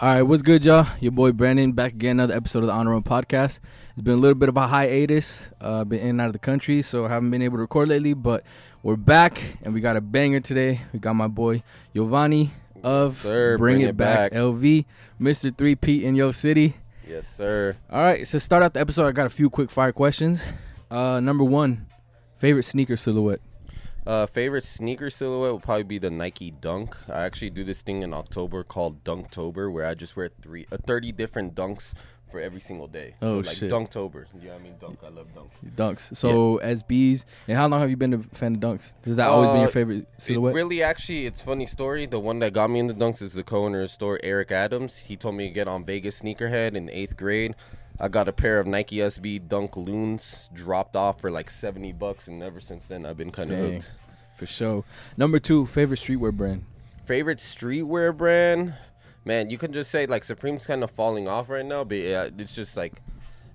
All right, what's good, y'all? Your boy Brandon back again, another episode of the Honor Podcast. It's been a little bit of a hiatus, uh, been in and out of the country, so I haven't been able to record lately, but we're back and we got a banger today. We got my boy Yovani of Yes, sir. Bring, Bring It, It Back, Back. LV, Mr. 3P in Yo City. Yes, sir. All right, so start out the episode, I got a few quick fire questions. Uh, number one, favorite sneaker silhouette? Uh, favorite sneaker silhouette would probably be the Nike Dunk. I actually do this thing in October called Dunktober, where I just wear three, uh, 30 different dunks for every single day. Oh, so like shit. Dunktober. You know what I mean? Dunk. I love dunk. Dunks. So SBs, and how long have you been a fan of dunks? Has that always been your Uh, favorite It silhouette? really, actually, it's funny story. The one that got me into dunks is the co-owner of the store, Eric Adams. He told me to get on Vegas Sneakerhead in eighth grade. I got a pair of Nike SB Dunk Loons dropped off for like 70 bucks, and ever since then, I've been kind of hooked. For sure. Number two, favorite streetwear brand. Favorite streetwear brand? Man, you can just say like Supreme's kind of falling off right now, but yeah, it's just like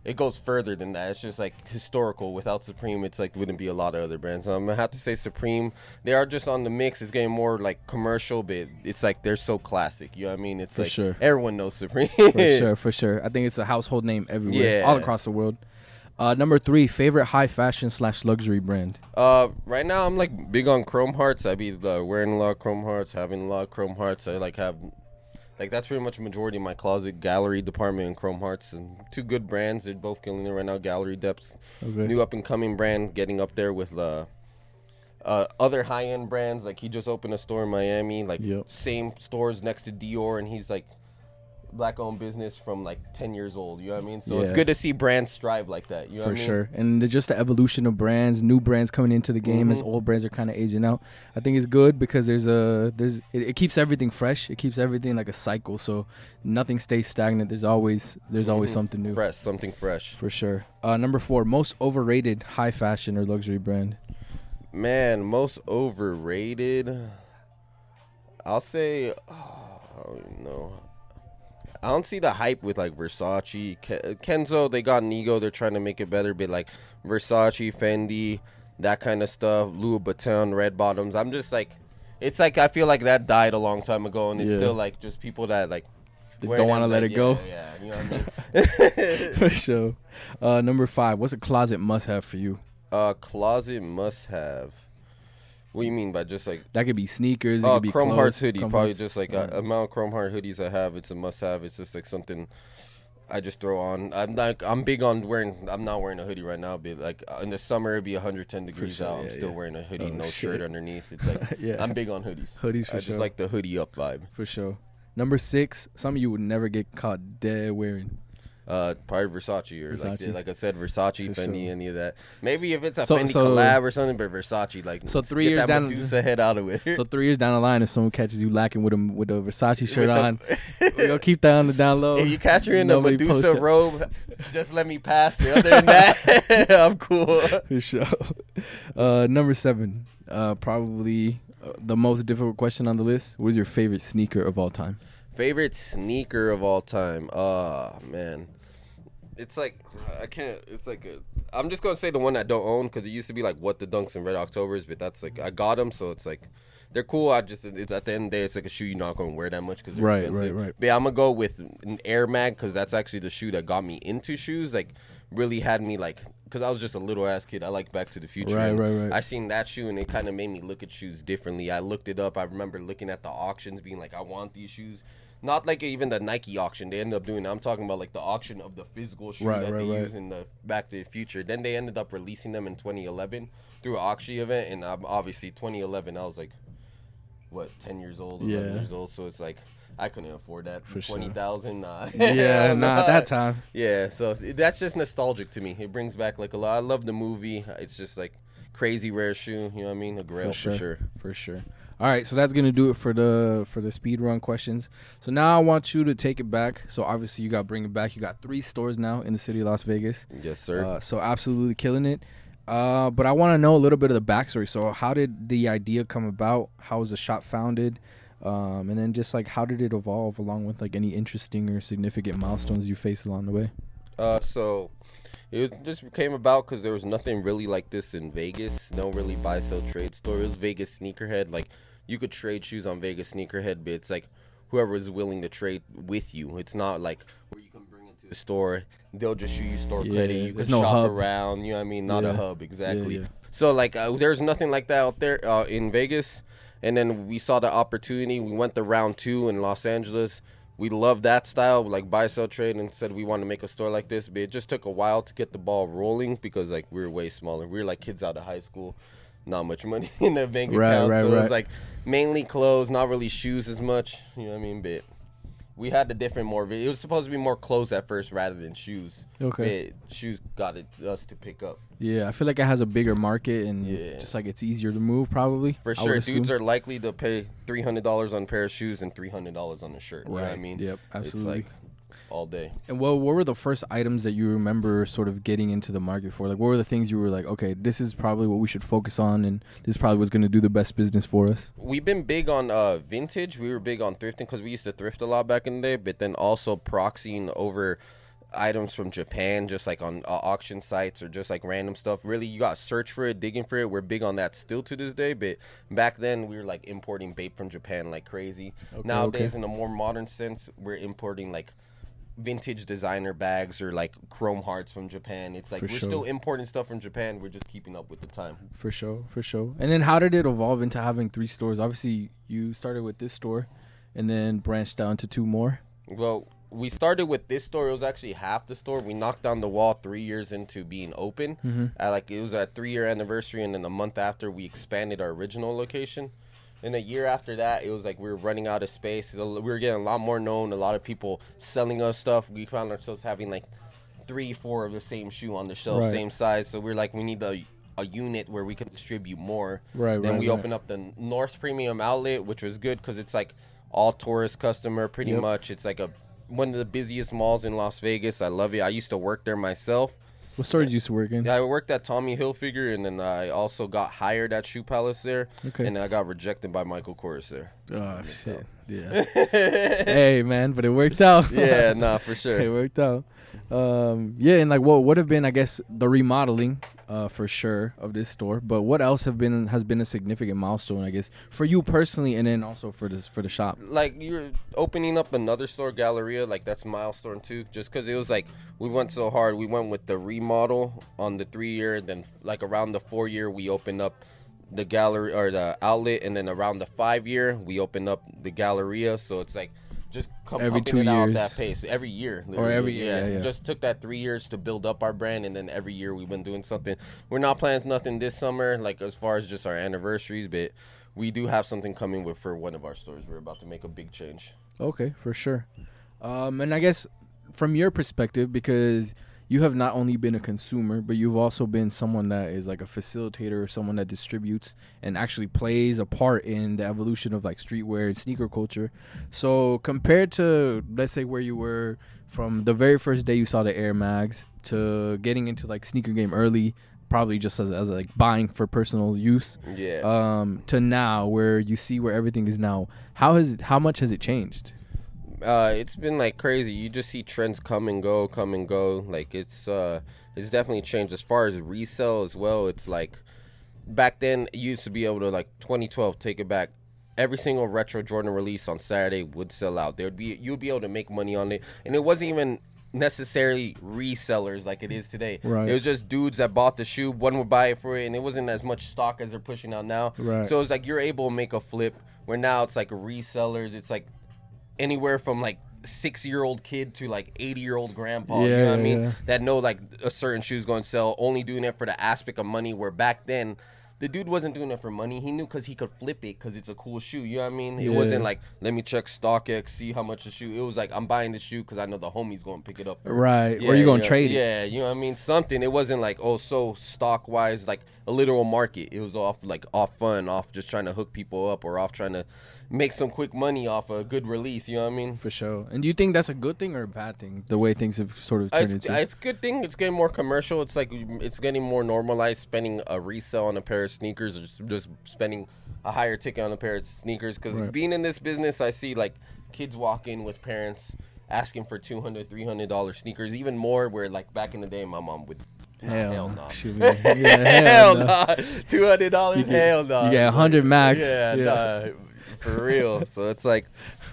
it goes further than that. It's just like historical. Without Supreme, it's like wouldn't be a lot of other brands. So I'm gonna have to say Supreme. They are just on the mix. It's getting more like commercial, but it's like they're so classic. You know what I mean? It's For like sure. everyone knows Supreme. For sure, for sure. I think it's a household name everywhere, Yeah. all across the world. Uh, number three, favorite high fashion slash luxury brand. Uh, right now I'm like big on Chrome Hearts. I be uh, wearing a lot of Chrome Hearts, having a lot of Chrome Hearts. I like have, like that's pretty much majority of my closet gallery department in Chrome Hearts and two good brands. They're both killing it right now. Gallery Dept's, Okay. new up and coming brand, getting up there with uh, uh, other high end brands. Like he just opened a store in Miami, like Yep. same stores next to Dior, and he's like black owned business from like 10 years old you know what i mean so it's good to see brands strive like that you know for what I mean? sure, and the- just the evolution of brands, new brands coming into the game as Mhm. old brands are kind of aging out. I think it's good because there's a there's it, it keeps everything fresh. It keeps everything like a cycle, so nothing stays stagnant. There's always there's always Mhm. something new. fresh something fresh For sure. Uh, number four, most overrated high fashion or luxury brand. Man, most overrated. I'll say, oh, I don't even know. I don't see the hype with like Versace, Ke- Kenzo. They got Nigo. They're trying to make it better, but like Versace, Fendi, that kind of stuff. Louis Vuitton, red bottoms. I'm just like, it's like I feel like that died a long time ago, and it's Yeah. still like just people that like They wear don't want to let like, it go. Yeah, yeah, you know what I mean. for sure. Uh, number five, what's a closet must have for you? uh, closet must have. What do you mean by just like That could be sneakers. It Oh, could be Chrome clothes, Hearts hoodie. Chrome probably Hearts. just like Yeah. uh, amount of Chrome Heart hoodies I have. It's a must have. It's just like something I just throw on. I'm like I'm big on wearing. I'm not wearing a hoodie right now, but like uh, in the summer it'd be 110 degrees sure, out. I'm still yeah. wearing a hoodie, Oh, no shit. shirt underneath. It's like Yeah. I'm big on hoodies. Hoodies for I sure. just like the hoodie up vibe. for sure. Number six, some of you would never get caught dead wearing. Uh, probably Versace or like Versace. like I said, Versace, For Fendi, sure. any of that. Maybe if it's a So- Fendi so- collab or something, but Versace like. So three get years that down- Medusa head out of it. So three years down the line, if someone catches you lacking with a with a Versace shirt on, we gonna keep that on the down low. If you catch me in a Medusa robe, just let me pass me. Other than that, I'm cool. for sure. Uh, number seven, uh, probably uh, the most difficult question on the list. What is your favorite sneaker of all time? Favorite sneaker of all time? Oh man, it's like I can't. It's like a, I'm just gonna say the one I don't own because it used to be like what the Dunks and Red Octobers, but that's like I got them, so it's like they're cool. I just it's at the end of the day, it's like a shoe you're not gonna wear that much because they're Right, expensive. right, right. But yeah, I'm gonna go with an Air Mag because that's actually the shoe that got me into shoes. Like really had me like because I was just a little ass kid. I like Back to the Future. Right, right, right. I seen that shoe and it kind of made me look at shoes differently. I looked it up. I remember looking at the auctions, being like, I want these shoes. Not like even the Nike auction. They ended up doing. I'm talking about like the auction of the physical shoe Right, that right, they right. use in the Back to the Future. Then they ended up releasing them in 2011 through an auction event, and um, obviously 2011, I was like, what, 10 years old, 11 Yeah. years old. So it's like I couldn't afford that. For sure. Twenty thousand. Nah. yeah, nah, at that time. Yeah, so that's just nostalgic to me. It brings back like a lot. I love the movie. It's just like crazy rare shoe. You know what I mean? A grail for sure. For sure. All right, so that's gonna do it for the for the speed run questions. So now I want you to take it back. So obviously you got bring it back. You got three stores now in the city of Las Vegas. Yes, sir. Uh, so absolutely killing it. Uh, but I want to know a little bit of the backstory. So how did the idea come about? How was the shop founded? Um, and then just like how did it evolve along with like any interesting or significant milestones you faced along the way? Uh, so it was, just came about because there was nothing really like this in Vegas. No really buy sell trade store. It was Vegas sneakerhead. Like you could trade shoes on Vegas sneakerhead, but it's like whoever is willing to trade with you. It's not like where you can bring it to the store. They'll just show you store Yeah, credit. You can no shop hub. around. You know what I mean? Not Yeah. a hub exactly. yeah. So like, uh, there's nothing like that out there uh, in Vegas. And then we saw the opportunity. We went to round two in Los Angeles. We love that style, like buy, sell, trade, and said we want to make a store like this. But it just took a while to get the ball rolling because like we were way smaller. We were like kids out of high school, not much money in the bank Right, account. right, so it was like mainly clothes, not really shoes as much. You know what I mean? But we had the different more. It was supposed to be more clothes at first rather than shoes. Okay. But shoes got it, us to pick up. Yeah, I feel like it has a bigger market and Yeah. just like it's easier to move probably. For sure, dudes are likely to pay three hundred dollars on a pair of shoes and three hundred dollars on a shirt. You know what I mean? Yep, absolutely. It's like all day. And what what were the first items that you remember sort of getting into the market for? Like, what were the things you were like, okay, this is probably what we should focus on, and this probably was going to do the best business for us. We've been big on uh, vintage. We were big on thrifting because we used to thrift a lot back in the day. But then also proxying over items from Japan, just like on uh, auction sites or just like random stuff. Really, you got search for it, digging for it. We're big on that still to this day. But back then, we were like importing BAPE from Japan like crazy. Okay, Nowadays, okay. in a more modern sense, we're importing like vintage designer bags or like chrome hearts from Japan. It's like For we're sure. still importing stuff from Japan. We're just keeping up with the time. For sure, for sure. And then how did it evolve into having three stores? Obviously, you started with this store, and then branched down to two more. Well, we started with this store. It was actually half the store. We knocked down the wall three years into being open. Mm-hmm. Like it was a three year anniversary, and then a month after we expanded our original location. And a year after that, it was like we were running out of space. We were getting a lot more known. A lot of people selling us stuff. We found ourselves having like three, four of the same shoe on the shelf, Right. same size. So we are like, we need a a unit where we can distribute more. Right, Then right, we right. opened up the North Premium Outlet, which was good because it's like all tourist customer pretty Yep. much. It's like a one of the busiest malls in Las Vegas. I love it. I used to work there myself. What store did you used to work in? Yeah, I worked at Tommy Hilfiger, and then I also got hired at Shoe Palace there. Okay. And I got rejected by Michael Kors there. Oh shit. Yeah. hey man, but it worked out. yeah, nah, for sure. it worked out. Um, yeah, and like what would have been, I guess, the remodeling, uh, for sure of this store. But what else have been has been a significant milestone, I guess, for you personally, and then also for this for the shop. like you're opening up another store galleria like that's milestone too just because it was like we went so hard we went with the remodel on the three year and then like around the four year we opened up the gallery or the outlet and then around the five year we open up the galleria so it's like just come Every two it out years. that pace every year Or every year, yeah, yeah. just took that three years to build up our brand and then every year we've been doing something we're not planning nothing this summer like as far as just our anniversaries but we do have something coming with for one of our stores we're about to make a big change Okay, for sure. Um, and I guess from your perspective, because you have not only been a consumer, but you've also been someone that is like a facilitator or someone that distributes and actually plays a part in the evolution of like streetwear and sneaker culture. So compared to let's say where you were from the very first day you saw the Air Mags to getting into like sneaker game early, probably just as, as like buying for personal use yeah um to now where you see where everything is now how has how much has it changed uh, it's been like crazy. You just see trends come and go, come and go. Like it's uh, it's definitely changed as far as resale as well. It's like back then you used to be able to like 2012 take it back. Every single retro Jordan release on Saturday would sell out. There would be you'd be able to make money on it, and it wasn't even necessarily resellers like it is today. Right. It was just dudes that bought the shoe. One would buy it for it, and it wasn't as much stock as they're pushing out now. Right. So it's like you're able to make a flip. Where now it's like resellers. It's like anywhere from like six year old kid to like 80 year old grandpa you know Yeah, what i mean? yeah. that know like a certain shoe's going to sell only doing it for the aspect of money where back then the dude wasn't doing it for money. He knew because he could flip it because it's a cool shoe you know what i mean? It Yeah. wasn't like let me check StockX, see how much the shoe it was like i'm buying the shoe because i know the homie's going to pick it up for Right, or you gonna know- trade it. yeah you know what i mean? Something it wasn't like oh so stock wise like a literal market. It was off like off fun off just trying to hook people up or off trying to make some quick money off a good release you know what i mean for sure and do you think that's a good thing or a bad thing the way things have sort of turned it's, into it's a good thing. It's getting more commercial. It's like it's getting more normalized. Spending a resale on a pair of sneakers, or just, just spending a higher ticket on a pair of sneakers. Because Right. being in this business, I see like kids walk in with parents asking for 200 300 dollar sneakers, even more. Where like back in the day, my mom would. Hell, hell no. man. Yeah, hell no. hundred dollars. Hell no. you get 100 max. Yeah, Yeah. nah. For real. So it's like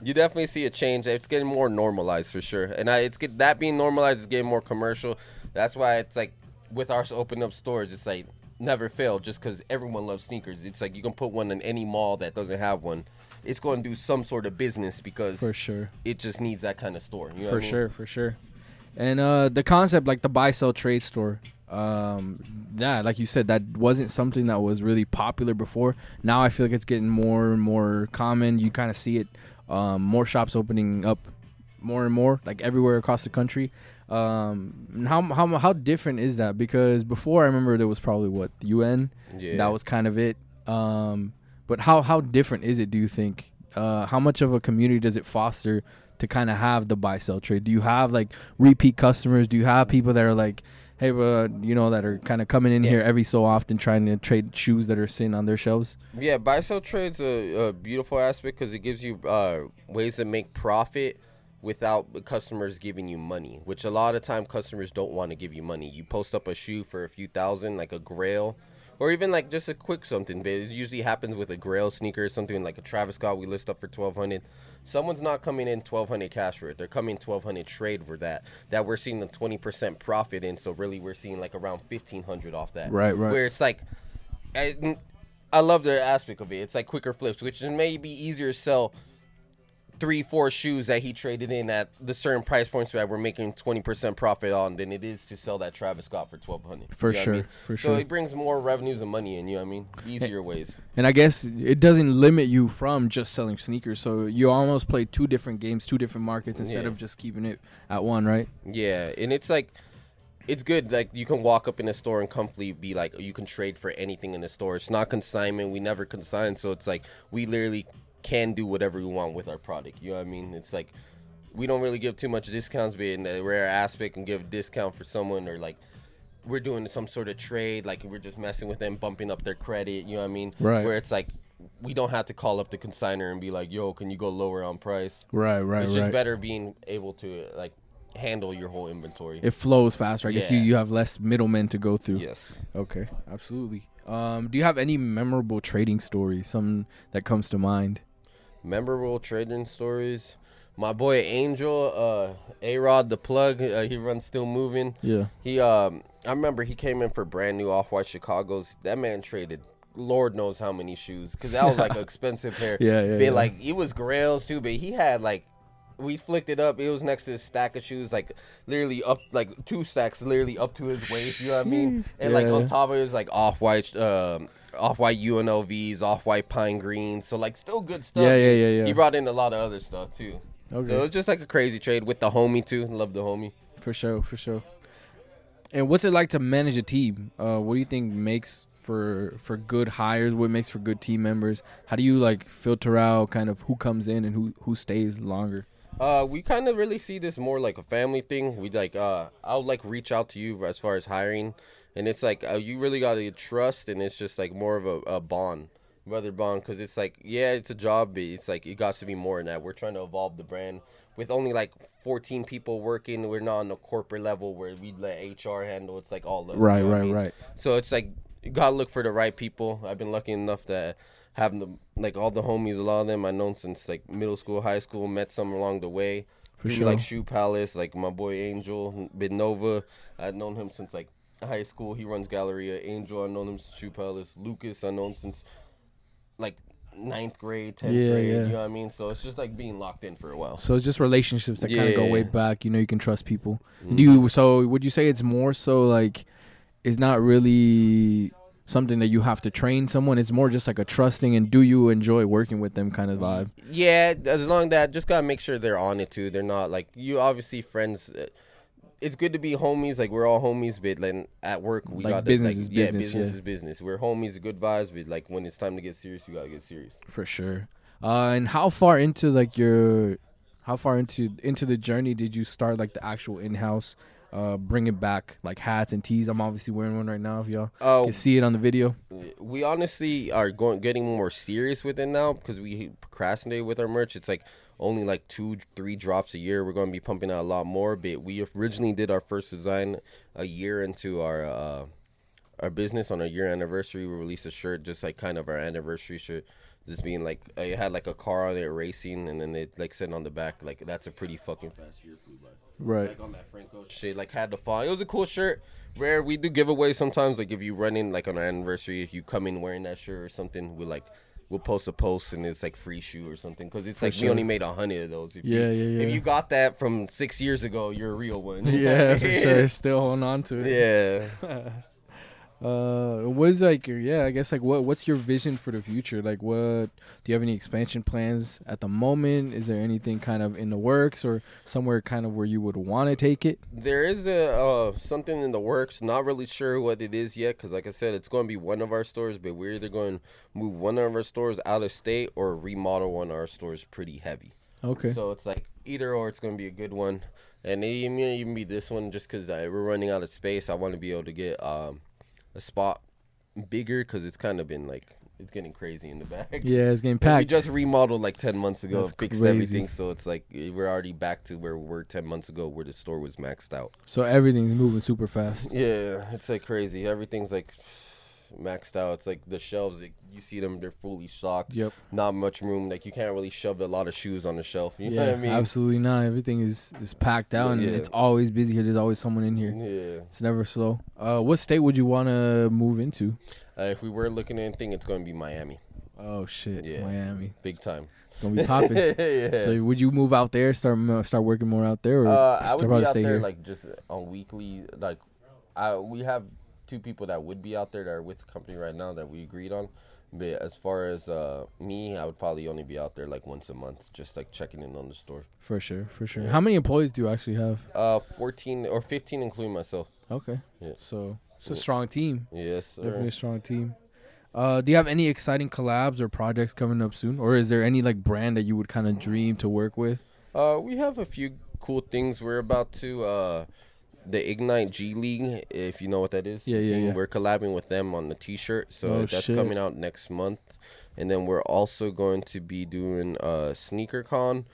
you definitely see a change. It's getting more normalized for sure, and I, it's get that being normalized is getting more commercial. That's why it's like with our open up stores, it's like never fail just because everyone loves sneakers. It's like you can put one in any mall that doesn't have one. It's going to do some sort of business because For sure. it just needs that kind of store. You know for what I mean? sure, for sure. And uh, the concept, like the buy sell trade store, um, yeah, like you said, that wasn't something that was really popular before. Now I feel like it's getting more and more common. You kind of see it, um, more shops opening up, more and more, like everywhere across the country. Um, how how how different is that? Because before I remember there was probably what the UN, Yeah. that was kind of it. Um, but how how different is it? Do you think? Uh, how much of a community does it foster to kind of have the buy sell trade? Do you have like repeat customers? Do you have people that are like, hey, uh, you know, that are kind of coming in Yeah. here every so often trying to trade shoes that are sitting on their shelves? Yeah, buy sell trade's a, a beautiful aspect because it gives you uh, ways to make profit without customers giving you money. Which a lot of time customers don't want to give you money. You post up a shoe for a few thousand, like a Grail, or even like just a quick something. But it usually happens with a Grail sneaker, something like a Travis Scott we list up for twelve hundred. Someone's not coming in twelve hundred cash for it. They're coming twelve hundred trade for that. That we're seeing the twenty percent profit in. So really, we're seeing like around fifteen hundred off that. Right, right. Where it's like. I, I love the aspect of it. It's like quicker flips, which may be easier to sell three, four shoes that he traded in at the certain price points that we're making twenty percent profit on than it is to sell that Travis Scott for twelve hundred. For sure, for So sure. So it brings more revenues and money in. You know what I mean? Easier ways. And I guess it doesn't limit you from just selling sneakers. So you almost play two different games, two different markets instead Yeah. of just keeping it at one, right? Yeah, and it's like. It's good. Like you can walk up in a store and comfortably be like, you can trade for anything in the store. It's not consignment. We never consign, so it's like we literally can do whatever we want with our product. You know what I mean? It's like we don't really give too much discounts, but in the rare aspect, and give a discount for someone or like we're doing some sort of trade, like we're just messing with them, bumping up their credit. You know what I mean? Right. Where it's like we don't have to call up the consigner and be like, "Yo, can you go lower on price?" Right, right, it's right. just better being able to like handle your whole inventory. It flows faster. I guess you, you have less middlemen to go through. yes. Okay, absolutely. Um, do you have any memorable trading stories? Something that comes to mind? Memorable trading stories. My boy Angel, uh, A Rod the plug, uh, he runs Still Moving. Yeah. He, um, I remember he came in for brand new Off White Chicago's. That man traded, Lord knows how many shoes, because that was like an expensive pair. Yeah, yeah, But yeah. like it was Grails too, but he had like. We flicked it up. It was next to his stack of shoes, like literally up, like two stacks, literally up to his waist. You know what I mean? And like Yeah. on top of it was like off white, um, off white UNLVs, off white pine greens. So like still good stuff. Yeah, yeah, yeah, yeah. He brought in a lot of other stuff too. Okay. So it was just like a crazy trade with the homie too. Love the homie. For sure, for sure. And what's it like to manage a team? Uh, what do you think makes for for good hires? What makes for good team members? How do you like filter out kind of who comes in and who who stays longer? Uh, we kind of really see this more like a family thing. We like, uh, I'll like reach out to you as far as hiring, and it's like uh, you really got to trust, and it's just like more of a, a bond, brother bond, because it's like, yeah, it's a job, but it's like it got to be more than that. We're trying to evolve the brand with only like 14 people working. We're not on the corporate level where we let HR handle. It's like all of us. you Right, know what I right, mean? right. So it's like you gotta look for the right people. I've been lucky enough to have them like all the homies. A lot of them I've known since like middle school, high school. Met some along the way. For sure. Like Shoe Palace, like my boy Angel Benova. I've known him since like high school. He runs Galleria. Angel, I've known him since Shoe Palace. Lucas, I've known since like ninth grade, tenth Yeah, grade. yeah. You know what I mean? So it's just like being locked in for a while. So it's just relationships that kind of go way Mm-hmm. back. You know, you can trust people. Do you? So would you say it's more so like it's not really something that you have to train someone? It's more just like a trusting and do you enjoy working with them kind of vibe. Yeah, as long that just gotta make sure they're on it too. They're not like you. Obviously, friends. Uh, It's good to be homies. Like we're all homies, but then at work we Like got business like, is yeah, business, business yeah. is business. We're homies, good vibes, but like when it's time to get serious, you gotta get serious. For sure. Uh, and how far into like your, how far into into the journey did you start like the actual in house, uh, bringing back like hats and tees? I'm obviously wearing one right now. If y'all Oh, can see it on the video. we honestly are going getting more serious with it now because we procrastinate with our merch. It's like only like two, three drops a year. We're going to be pumping out a lot more. But we originally did our first design a year into our uh, our business on our year anniversary. We released a shirt, just like kind of our anniversary shirt just being like it had like a car on it racing, and then it like sitting on the back. Like that's a pretty fucking fast year flew by. Right. Like on that Franco shit, like had the font. It was a cool shirt. Rare. We do giveaways sometimes. Like if you run in like on our anniversary, if you come in wearing that shirt or something, we like we'll post a post and it's like free shoe or something because it's For like sure. we only made a hundred of those. If Yeah, you, yeah, yeah. If you got that from six years ago, you're a real one. yeah, for sure. Still holding on to it. Yeah. Uh, what is like yeah? I guess like what what's your vision for the future? Like, what do you have any expansion plans at the moment? Is there anything kind of in the works or somewhere kind of where you would want to take it? There is a uh, something in the works. Not really sure what it is yet, because like I said, it's going to be one of our stores, but we're either going to move one of our stores out of state or remodel one of our stores pretty heavy. Okay. So it's like either or. It's going to be a good one, and it may even be this one just because we're running out of space. I want to be able to get um, a spot bigger because it's kind of been like it's getting crazy in the back. yeah, it's getting packed. We just remodeled like ten months ago, That's fixed crazy. everything, so it's like we're already back to where we were ten months ago, where the store was maxed out. so everything's moving super fast. Yeah, it's like crazy. Everything's like maxed out. It's like the shelves, like, you see them, they're fully stocked. Yep. Not much room. Like you can't really shove a lot of shoes on the shelf. You know yeah, what I mean? absolutely not. Everything is is packed out, and Yeah. it's always busy here. There's always someone in here. Yeah. It's never slow. Uh, what state would you want to move into? Uh, if we were looking at anything, it's going to be Miami, Oh shit, Yeah. Miami. big time. It's gonna be popping. yeah. So would you move out there, start start working more out there, or Uh, I would probably be out there here? like just on weekly. Like, I we have two people that would be out there that are with the company right now that we agreed on. But as far as uh, me, I would probably only be out there like once a month, just like checking in on the store. for sure, for sure. Yeah. How many employees do you actually have? Uh, fourteen or fifteen, including myself. Okay, Yeah. so it's a strong team. Yes, sir. Definitely a strong team. Uh, do you have any exciting collabs or projects coming up soon, or is there any like brand that you would kind of dream to work with? Uh, we have a few cool things. We're about to uh, the Ignite G League, if you know what that is. Yeah, yeah, team. yeah. We're collabing with them on the T-shirt, so Oh, that's shit. coming out next month. And then we're also going to be doing uh, Sneaker Con.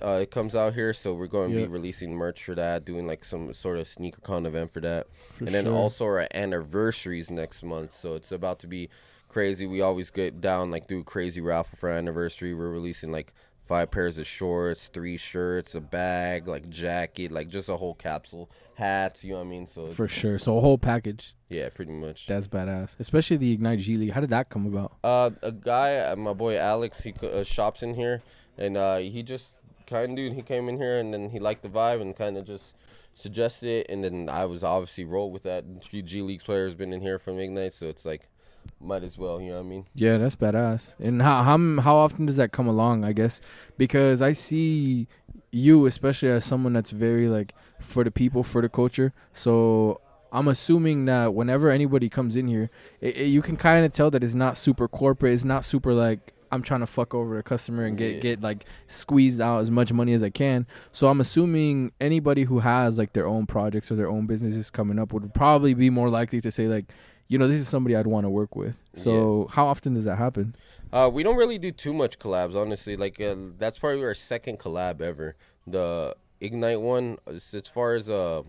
Uh, it comes out here, so we're going to Yeah. be releasing merch for that, doing like some sort of sneaker con event for that. For and then sure. also our anniversaries next month, so it's about to be crazy. We always get down like do a crazy raffle for our anniversary. We're releasing like five pairs of shorts, three shirts, a bag, like jacket, like just a whole capsule, hats. You know what I mean? So it's, For sure. So a whole package. yeah, pretty much. That's badass. Especially the Ignite G League. How did that come about? Uh, a guy, uh, my boy Alex, he uh, shops in here, and uh, he just kind of dude. He came in here and then he liked the vibe and kind of just suggested it, and then I was obviously roll with that. Three G League players been in here from Ignite, so it's like might as well. You know what I mean? Yeah, that's badass. And how how how often does that come along? I guess because I see you, especially as someone that's very like for the people, for the culture. So I'm assuming that whenever anybody comes in here, it, it- you can kind of tell that it's not super corporate. It's not super like I'm trying to fuck over a customer and get Yeah. get like squeezed out as much money as I can. So I'm assuming anybody who has like their own projects or their own businesses coming up would probably be more likely to say like, you know, this is somebody I'd want to work with. So how often does that happen? Uh, we don't really do too much collabs, honestly. Like uh, that's probably our second collab ever. The Ignite one, as as far as uh,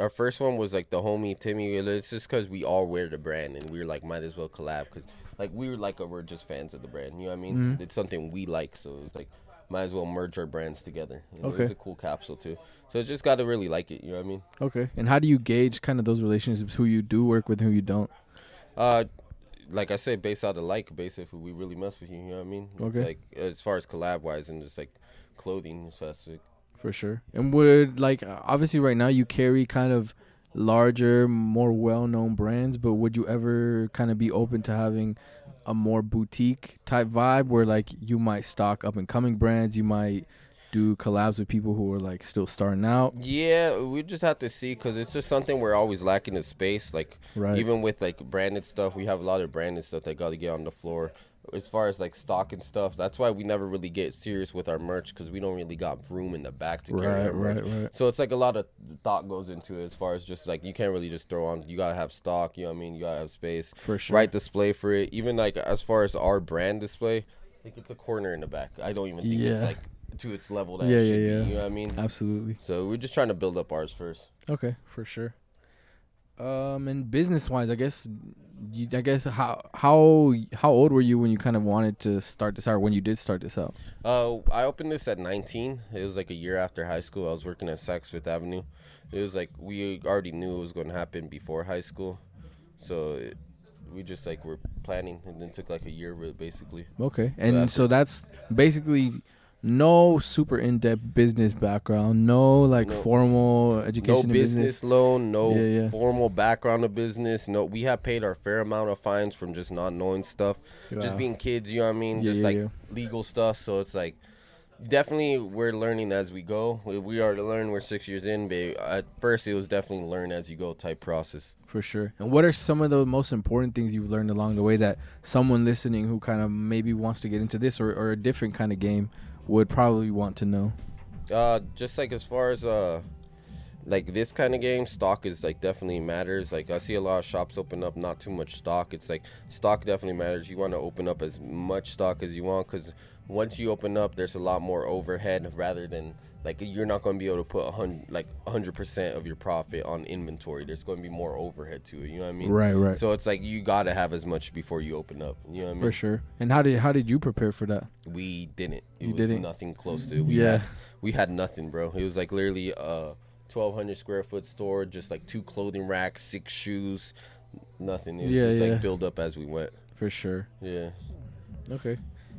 our first one was like the homie Timmy. It's just because we all wear the brand, and we were like, might as well collab because like we were like uh, we're just fans of the brand. You know what I mean? Mhm. It's something we like, so it's like might as well merge our brands together. And Okay. It's a cool capsule too. So it's just got to really like it. You know what I mean? Okay. And how do you gauge kind of those relationships, who you do work with and who you don't? Uh, like I said, based out of like, based if we really mess with you, you know what I mean? Okay. It's like as far as collab wise and just like clothing specific. For sure. And would like obviously right now you carry kind of larger, more well-known brands, but would you ever kind of be open to having a more boutique type vibe where like you might stock up and coming brands, you might do collabs with people who are like still starting out, Yeah, we just have to see because it's just something we're always lacking in space. Like right? even with like branded stuff, we have a lot of branded stuff that got to get on the floor. As far as like stock and stuff, that's why we never really get serious with our merch because we don't really got room in the back to carry right, our merch. right, right. So it's like a lot of thought goes into it as far as just like you can't really just throw on. You gotta have stock. You know what I mean? You gotta have space. For sure. Right display for it. Even like as far as our brand display, think it's a corner in the back. I don't even think it's like to its level that Yeah, it should yeah, yeah. be. You know what I mean? Absolutely. So we're just trying to build up ours first. Okay, for sure. Um, and business wise, I guess, you, I guess how how how old were you when you kind of wanted to start this out? Or when you did start this out? Uh, I opened this at 19. It was like a year after high school. I was working at Saks Fifth Avenue. It was like we already knew it was going to happen before high school, so it, we just like were planning, and then took like a year basically. Okay, and after- so that's basically no super in depth business background, no like No- formal No education in business business. loan, no Yeah, yeah. formal background of business. No, we have paid our fair amount of fines from just not knowing stuff, Wow. just being kids. You know what I mean? Yeah, just yeah, like yeah. legal stuff. So it's like definitely we're learning as we go. We, we are to learn. We're six years in, but at first it was definitely learn as you go type process. For sure. And what are some of the most important things you've learned along the way that someone listening who kind of maybe wants to get into this or, or a different kind of game would probably want to know? Uh, just like as far as uh, like this kind of game, stock is like definitely matters. Like I see a lot of shops open up, not too much stock. It's like stock definitely matters. You want to open up as much stock as you want because once you open up, there's a lot more overhead rather than like you're not going to be able to put a hundred like hundred percent of your profit on inventory. There's going to be more overhead to it. You know what I mean? Right, right. So it's like you got to have as much before you open up. You know what I mean? For sure. And how did how did you prepare for that? We didn't. It You was didn't? nothing close to it. We Yeah. Had, we had nothing, bro. It was like literally a 1,200 square foot store, just like two clothing racks, six shoes, nothing. It was Yeah, just yeah. like build up as we went. For sure. Yeah. Okay.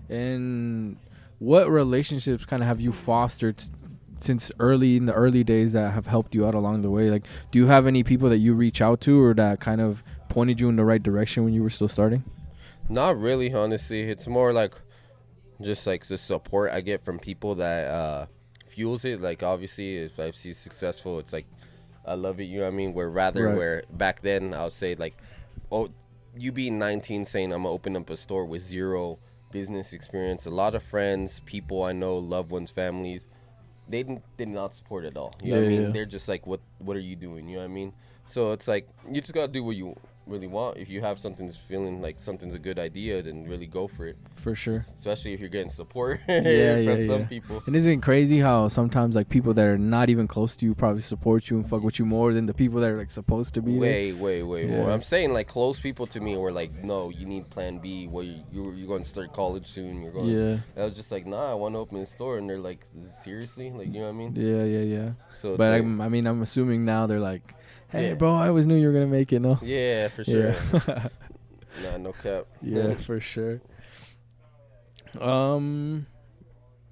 And what relationships kind of have you fostered since early in the early days that have helped you out along the way? Like, do you have any people that you reach out to or that kind of pointed you in the right direction when you were still starting? Not really, honestly. It's more like just like the support I get from people that uh, fuels it. Like obviously, if I see successful, it's like I love it. You know what I mean? Where rather Right. where back then I'll say like, oh, you being 19 saying I'm gonna open up a store with zero business experience. A lot of friends, people I know, loved ones, families, they didn't did not support at all. You know what I mean? yeah. They're just like, what what are you doing? You know what I mean? So it's like you just gotta do what you really want. If you have something that's feeling like something's a good idea, then really go for it. For sure. Especially if you're getting support Yeah, from yeah, some yeah. people. And isn't it crazy how sometimes like people that are not even close to you probably support you and fuck with you more than the people that are like supposed to be there? Way, way, way more. I'm saying like close people to me were like, no, you need Plan B. Well, you you you're going to start college soon. You're going. Yeah. I was just like, nah, I want to open a store, and they're like, seriously, like you know what I mean? Yeah, yeah, yeah. So, But like, I'm, I mean, I'm assuming now they're like, "Hey, Yeah. bro, I always knew you were gonna make it." No. yeah, for sure. Yeah. nah, no cap. yeah, for sure. Um,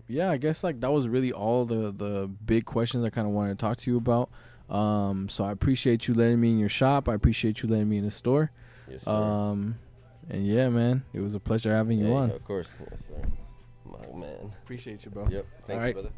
yeah, I guess like that was really all the the big questions I kind of wanted to talk to you about. Um, so I appreciate you letting me in your shop. I appreciate you letting me in the store. yes, sir. Um, and yeah, man, it was a pleasure having you Yeah, on. Of course. Yes, sir. My man. Appreciate you, bro. Yep. Thank All right. you, brother.